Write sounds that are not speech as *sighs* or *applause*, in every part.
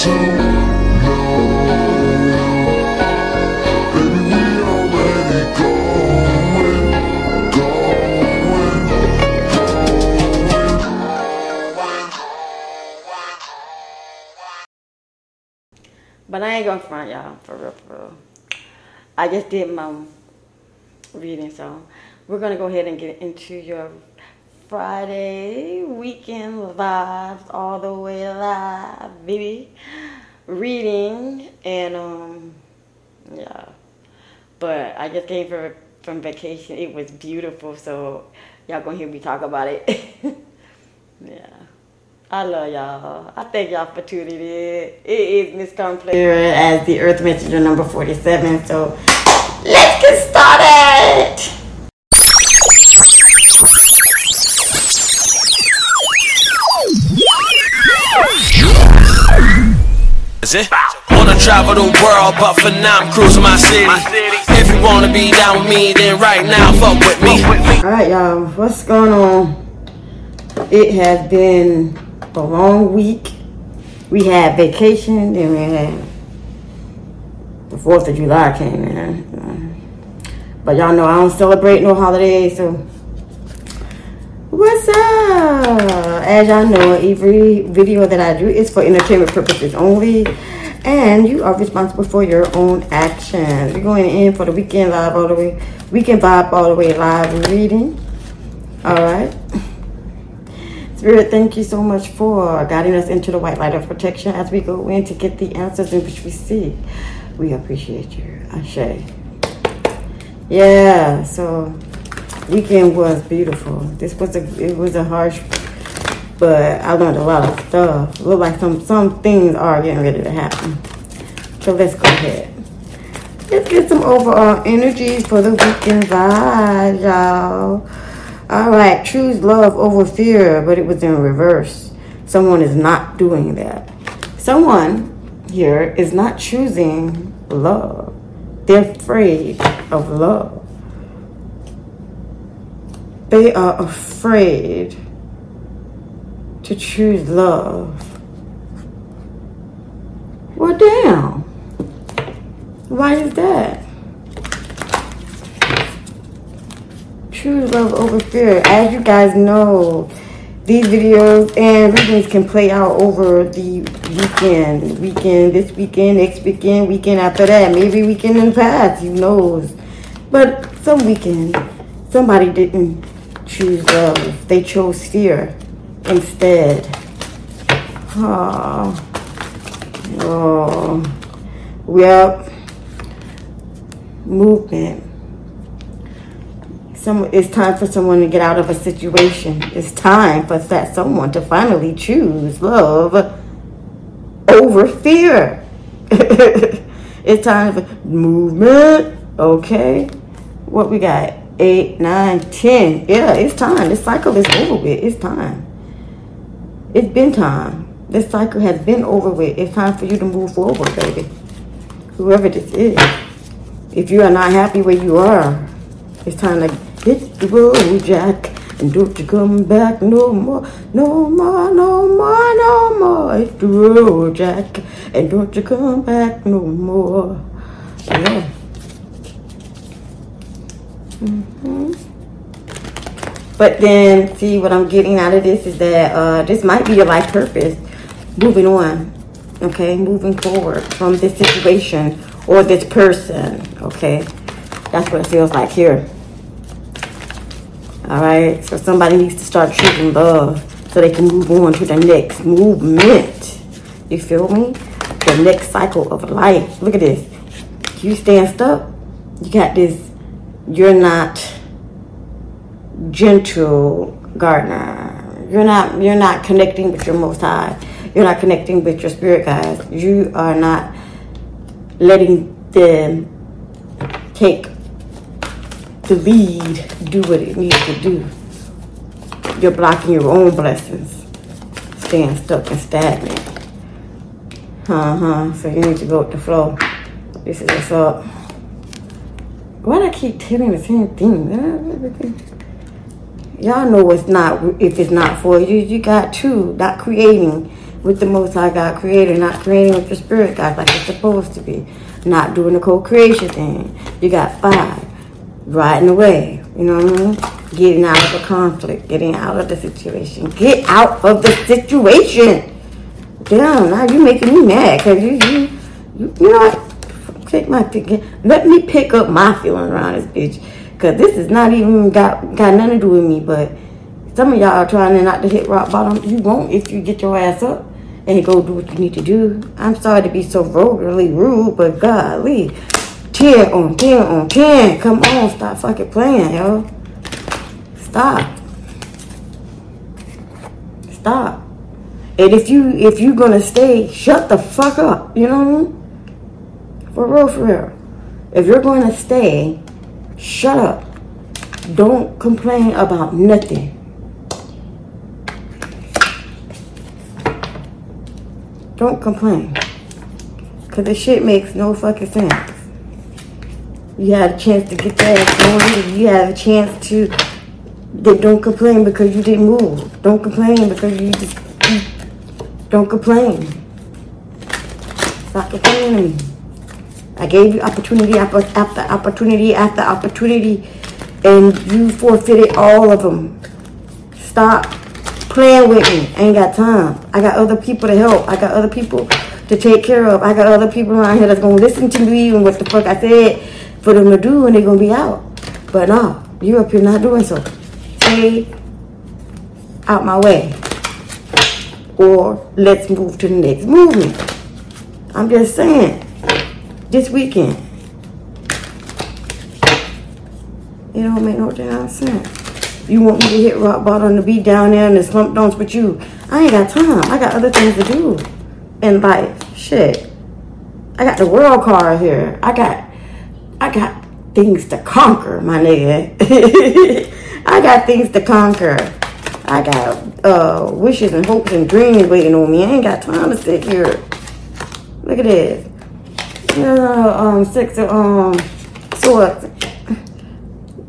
But I ain't gonna front y'all for real, for real. I just did my reading, so we're gonna go ahead and get into your Friday weekend vibes all the way live, baby. Reading and um, yeah. But I just came from from vacation. It was beautiful, so y'all gonna hear me talk about it. *laughs* yeah. I love y'all. I thank y'all for tuning in. It is Miss Karmplexity the Earth Messenger number 47. So let's get started. Is it? Wanna travel the world, but for now I'm cruising my city. If you wanna be down with me, then right now fuck with me. All right, y'all. What's going on? It has been a long week. We had vacation, then we had the Fourth of July came in. But y'all know I don't celebrate no holidays, so what's up? As y'all know, every video that I do is for entertainment purposes only. And you are responsible for your own actions. We're going in for the weekend live all the way, weekend vibe all the way live reading. All right. Spirit, thank you so much for guiding us into the white light of protection as we go in to get the answers in which we seek. We appreciate you. Ashe. Yeah, so weekend was beautiful. This was a it was a harsh but I learned a lot of stuff. Look like some some things are getting ready to happen. So let's go ahead. Let's get some overall energies for the weekend vibe, y'all. All right, choose love over fear, but it was in reverse. Someone is not doing that. Someone here is not choosing love. They're afraid of love. They are afraid to choose love. Well, damn. Why is that? Choose love over fear. As you guys know, these videos and readings can play out over the weekend. Weekend, this weekend, next weekend, weekend after that. Maybe weekend in the past, who knows. But some weekend, somebody didn't choose love. They chose fear instead. Oh, oh, yep. Movement. Some, it's time for someone to get out of a situation. It's time for that someone to finally choose love over fear. *laughs* it's time for movement. Okay. What we got? Eight, nine, ten. Yeah, it's time. This cycle is over with. It's time. It's been time. This cycle has been over with. It's time for you to move forward, baby. Whoever this is. If you are not happy where you are, it's time to hit the road, Jack. And don't you come back no more, no more, no more, no more. Hit the road, Jack. And don't you come back no more. Yeah. Mm-hmm. But then, see, what I'm getting out of this is that uh, this might be your life purpose. Moving on, okay? Moving forward from this situation or this person, okay? That's what it feels like here. All right, so somebody needs to start choosing love so they can move on to the next movement. You feel me? The next cycle of life. Look at this. You stand stuck, you got this, you're not gentle gardener. You're not you're not connecting with your most high. You're not connecting with your spirit guides. You are not letting them take the lead, do what it needs to do. You're blocking your own blessings, staying stuck and stagnant. Uh huh. So you need to go with the flow. This is what's up. Why do I keep telling the same thing? Y'all know it's not if it's not for you. You got two, not creating with the Most High God Creator, not creating with the Spirit God like it's supposed to be, not doing the co-creation thing. You got five, riding away. You know what I mean? Getting out of the conflict, getting out of the situation. Get out of the situation. Damn, now you making me mad because you, you, you, you know what? Take my pick. Let me pick up my feeling around this bitch. Cause this is not even got got nothing to do with me, but some of y'all are trying to not to hit rock bottom. You won't if you get your ass up and go do what you need to do. I'm sorry to be so vulgarly rude, but golly, 10 on 10 on 10. Come on, stop fucking playing, yo. Stop. Stop. And if you if you're gonna stay, shut the fuck up. You know what I mean? For real, for real. If you're going to stay, Shut up. Don't complain about nothing. Don't complain. Because this shit makes no fucking sense. You had a chance to get that going. You had a chance to. Don't complain because you didn't move. Don't complain because you just. Don't complain. Stop complaining to me. I gave you opportunity after opportunity after opportunity, and you forfeited all of them. Stop playing with me. I ain't got time. I got other people to help. I got other people to take care of. I got other people around here that's gonna listen to me and what the fuck I said for them to do, and they're gonna be out. But no, you up here not doing so. Stay out my way, or let's move to the next movement. I'm just saying this weekend. It don't make no damn sense. You want me to hit rock bottom to be down there in the slump don'ts with you. I ain't got time. I got other things to do in life. Shit. I got the world card here. I got I got things to conquer, my nigga. *laughs* I got things to conquer. I got uh, wishes and hopes and dreams waiting on me. I ain't got time to sit here. Look at this. Yeah, um, six of um, swords.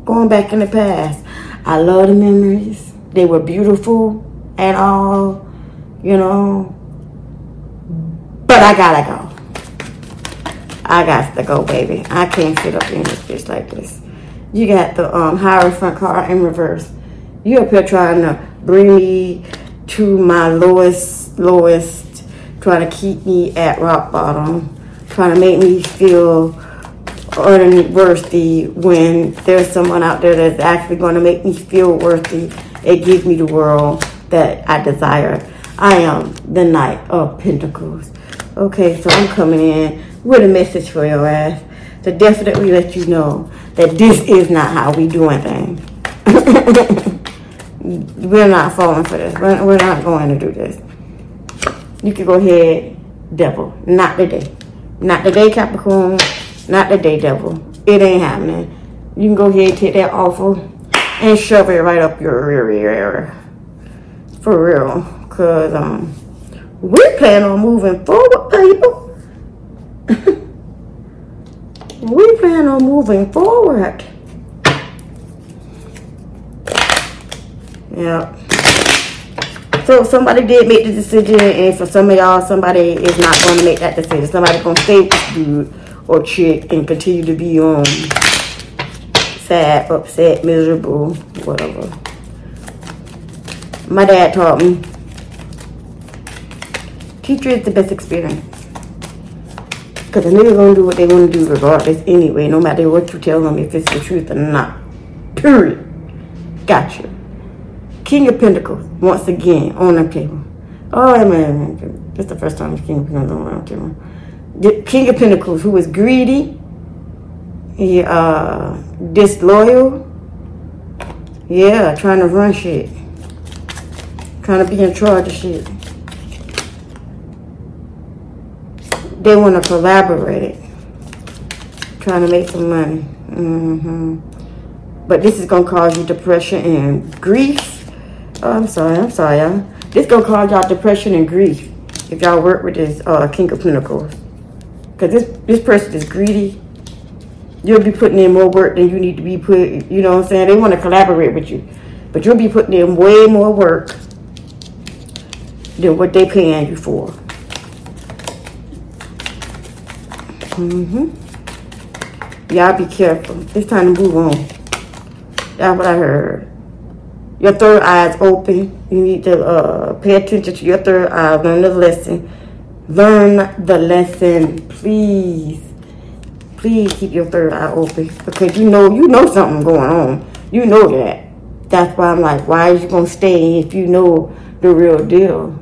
Going back in the past, I love the memories. They were beautiful and all, you know. But I gotta go. I got to go, baby. I can't sit up in this bitch like this. You got the um Hierophant card in reverse. You up here trying to bring me to my lowest, lowest, trying to keep me at rock bottom trying to make me feel unworthy when there's someone out there that's actually going to make me feel worthy. It gives me the world that I desire. I am the Knight of Pentacles. Okay, so I'm coming in with a message for your ass to definitely let you know that this is not how we doing things. *laughs* we're not falling for this. We're, we're not going to do this. You can go ahead, devil. Not today. Not the day Capricorn, not the day devil. It ain't happening. You can go ahead and take that offer and shove it right up your rear ear. For real. Cause um we plan on moving forward, people. *laughs* we plan on moving forward. Yeah. So somebody did make the decision, and for some of y'all, somebody is not going to make that decision. Somebody going to stay with dude or chick and continue to be um sad, upset, miserable, whatever. My dad taught me teacher is the best experience. Because the nigga gonna do what they want to do regardless anyway, no matter what you tell them, if it's the truth or not. Period. Gotcha. King of Pentacles, once again, on the table. Oh, man, it's the first time the King of Pentacles on the table. The King of Pentacles, who is greedy, He uh disloyal. Yeah, trying to run shit. Trying to be in charge of shit. They want to collaborate. Trying to make some money. hmm But this is going to cause you depression and grief. Oh, I'm sorry. I'm sorry, y'all. This going to cause y'all depression and grief if y'all work with this uh, King of Pentacles. Because this, this person is greedy. You'll be putting in more work than you need to be put. You know what I'm saying? They want to collaborate with you. But you'll be putting in way more work than what they paying you for. Mm-hmm. Y'all be careful. It's time to move on. That's what I heard. Your third eye is open. You need to uh, pay attention to your third eye. Learn the lesson. Learn the lesson, please. Please keep your third eye open because you know you know something going on. You know that. That's why I'm like, why are you gonna stay if you know the real deal?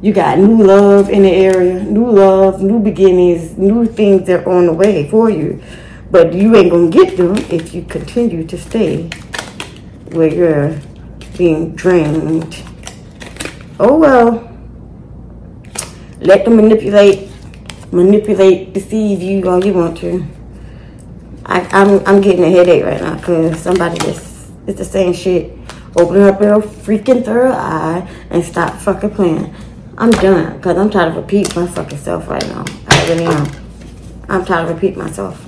You got new love in the area, new love, new beginnings, new things that are on the way for you. But you ain't gonna get them if you continue to stay where you're being drained. Oh well. Let them manipulate, manipulate, deceive you all you want to. I, I'm I'm getting a headache right now because somebody just it's the same shit. Open up your freaking third eye and stop fucking playing. I'm done because I'm trying to repeat my fucking self right now. I really am. I'm trying to repeat myself.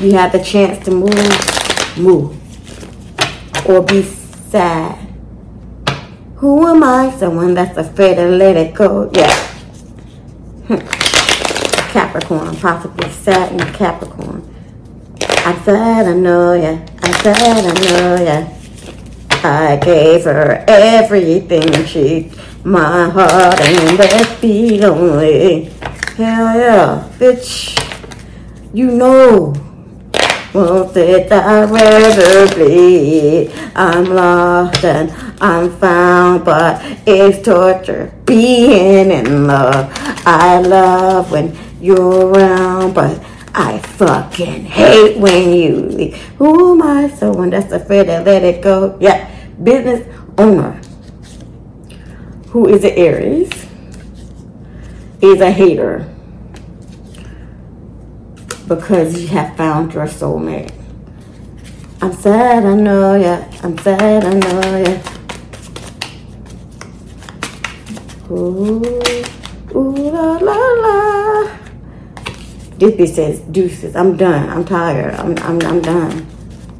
You have the chance to move, move. Or be sad. Who am I? Someone that's afraid to let it go. Yeah. Hmm. Capricorn, possibly Saturn, Capricorn. I said I know ya. I said I know ya. I gave her everything she my heart and that only. Hell yeah, bitch. You know. Won't it rather bleed? I'm lost and I'm found, but it's torture being in love. I love when you're around, but I fucking hate when you leave. Who am I? Someone that's afraid to let it go. Yeah, business owner who is an Aries, is a hater because you have found your soulmate. I'm sad, I know ya. I'm sad, I know ya. Ooh, ooh la la la. This bitch says deuces. I'm done. I'm tired. I'm I'm I'm done.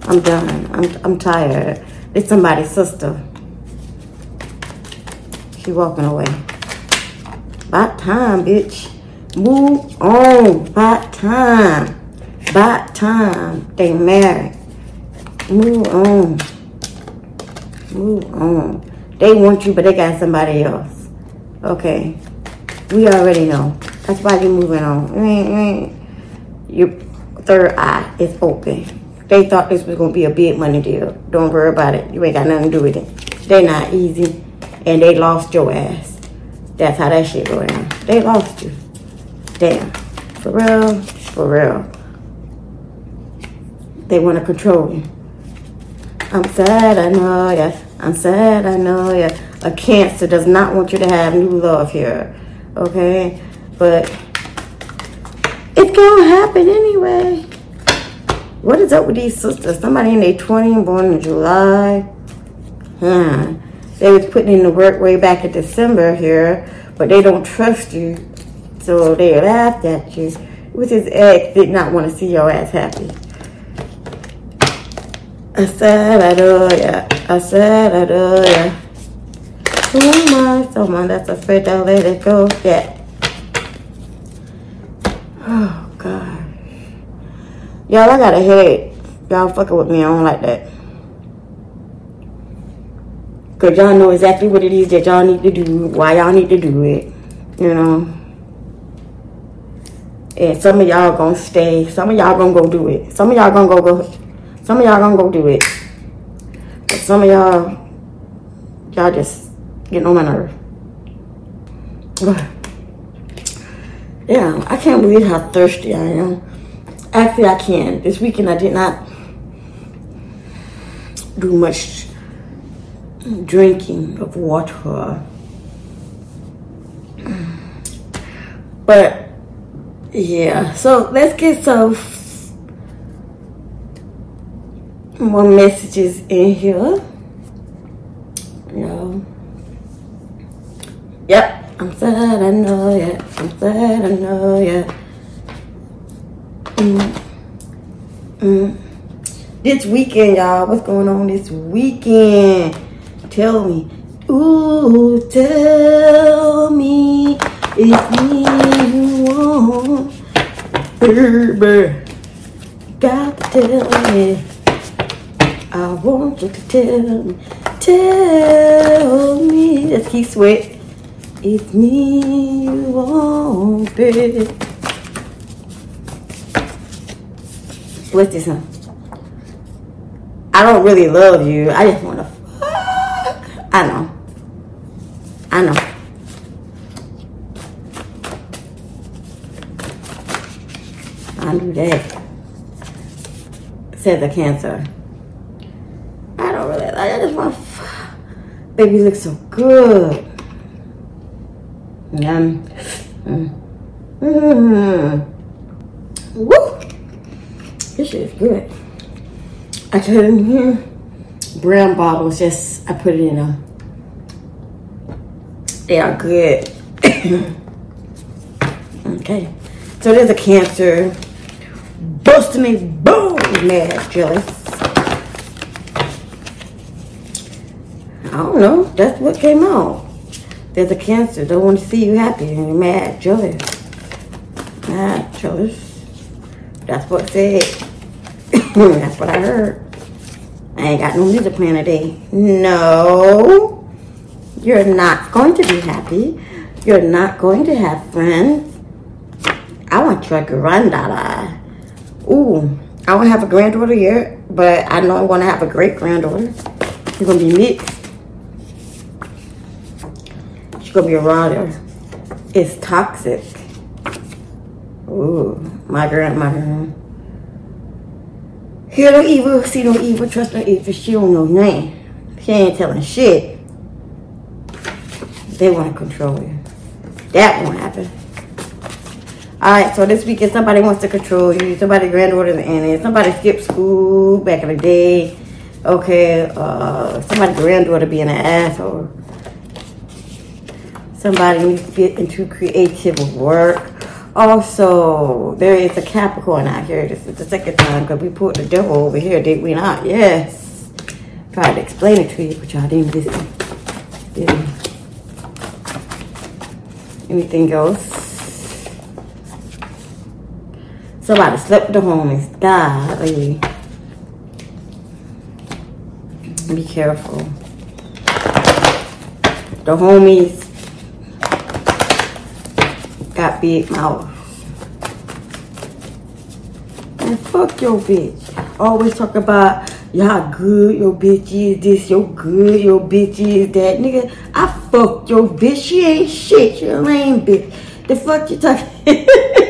I'm done. I'm I'm tired. It's somebody's sister. She walking away. About time, bitch. Move on. About time. About time. They married. Move on. Move on. They want you, but they got somebody else. Okay. We already know. That's why you're moving on. Mm, mm. Your third eye is open. They thought this was gonna be a big money deal. Don't worry about it. You ain't got nothing to do with it. They're not easy and they lost your ass. That's how that shit go down. They lost you. Damn. For real, for real. They want to control you. I'm sad, I know, yeah. I'm sad, I know, yeah. A cancer does not want you to have new love here. Okay? But it's gonna happen anyway. What is up with these sisters? Somebody in their 20 born in July. Hmm. They was putting in the work way back in December here, but they don't trust you, so they laughed at you. With his ex, did not want to see your ass happy. I said I do ya. I said I do ya. Who am I? Someone oh that's afraid to let it go. Yeah. Oh God. Y'all, I got a headache. Y'all fucking with me. I don't like that. Because y'all know exactly what it is that y'all need to do, why y'all need to do it, you know. And some of y'all gonna stay. Some of y'all gonna go do it. Some of y'all gonna go go. Some of y'all gonna go do it. But some of y'all, y'all just getting on my nerve. *sighs* yeah, I can't believe how thirsty I am. Actually, I can. This weekend I did not do much drinking of water. But yeah, so let's get some more messages in here. Yeah. Yep, I'm sad, I know, yeah. I'm sad, I know, yeah. Mm. Mm. This weekend, y'all, what's going on this weekend? Tell me. Ooh, tell me if you want, baby. Got to tell me. I want you to tell me, tell me. Let's keep sweat. It's me you want, baby. What's this one? I don't really love you. I just want to fuck. I know. I know. I knew that. Said the cancer. I don't really like I just want fuck. Baby you look so good. Yum. Mm. Mm. Woo! This shit is good. I put in here. Brown bottles, just I put it in them. They are good. *coughs* okay. So there's a cancer. Busting a boom, mad jealous. I don't know. That's what came out. There's a cancer. Don't want to see you happy and you're mad jealous. Mad jealous. That's what said. *laughs* That's what I heard. I ain't got no music plan today. No. You're not going to be happy. You're not going to have friends. I want your granddaughter. Ooh, I don't have a granddaughter yet, but I know I'm going to have a great granddaughter. She's going to be mixed. She's going to be a rider. It's toxic. Ooh, my grandmother. Hear no evil, see no evil, trust no evil. She don't know nothing. She ain't telling shit. They want to control you. That won't happen. Alright, so this weekend somebody wants to control you. Somebody granddaughter's in it. Somebody skipped school back in the day. Okay, uh, somebody granddaughter being an asshole. Somebody needs to get into creative work. Also, there is a Capricorn out here. This is the second time because we put the devil over here, did we not? Yes. Tried to explain it to you, but y'all didn't listen. Didn't. Anything else? Somebody slept the homies. Golly. Eh. Be careful. The homies got big mouth. And fuck your bitch. Always talk about y'all good, your bitch is this, your good, your bitch is that. Nigga, I fuck your bitch. She ain't shit. She a lame bitch. The fuck you talking? *laughs*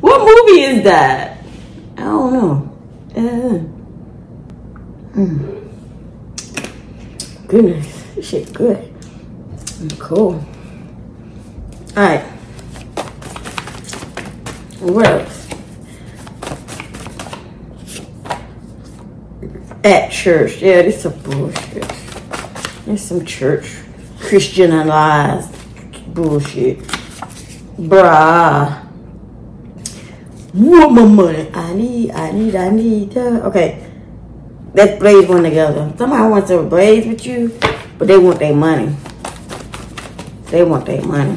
what movie is that? I don't know. Uh, hmm. Goodness, this shit good. Cool. Alright. What else? At church. Yeah, this is bullshit. There's some church Christianized bullshit. Bruh. Want my money. I need, I need, I need. Okay. Let's blaze one together. Somebody wants to blaze with you, but they want their money. They want their money.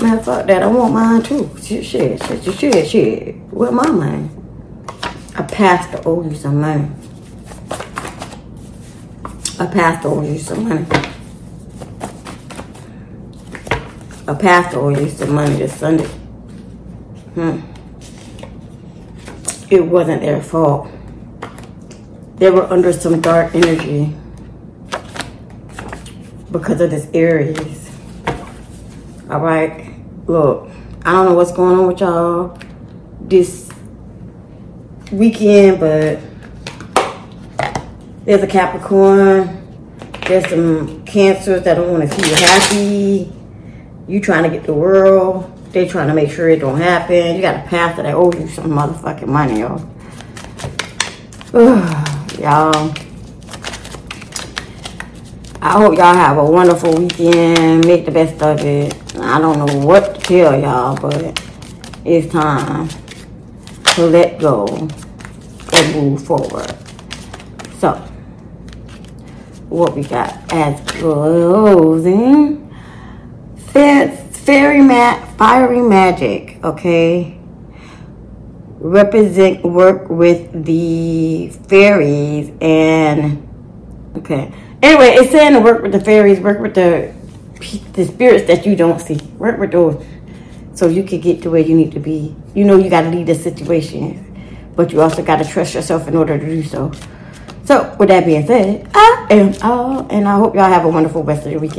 Man, fuck that. I want mine too. Shit, shit, shit, shit, shit. Where my money? A pastor owe you some money. A pastor owe you some money. A pastor owe you some money this Sunday. Hmm. It wasn't their fault. They were under some dark energy because of this Aries. All right, look, I don't know what's going on with y'all. This weekend, but there's a Capricorn. There's some cancers that don't want to see you happy. You trying to get the world. They trying to make sure it don't happen. You got a pastor that owes you some motherfucking money, y'all. *sighs* y'all. I hope y'all have a wonderful weekend. Make the best of it. I don't know what to tell y'all, but it's time to let go and move forward. So, what we got as closing? Fairy mat, fiery magic, okay? Represent work with the fairies and okay. Anyway, it's saying to work with the fairies, work with the the spirits that you don't see. Work with those so you can get to where you need to be. You know you got to leave the situation, but you also got to trust yourself in order to do so. So, with that being said, I am out, and I hope y'all have a wonderful rest of the weekend.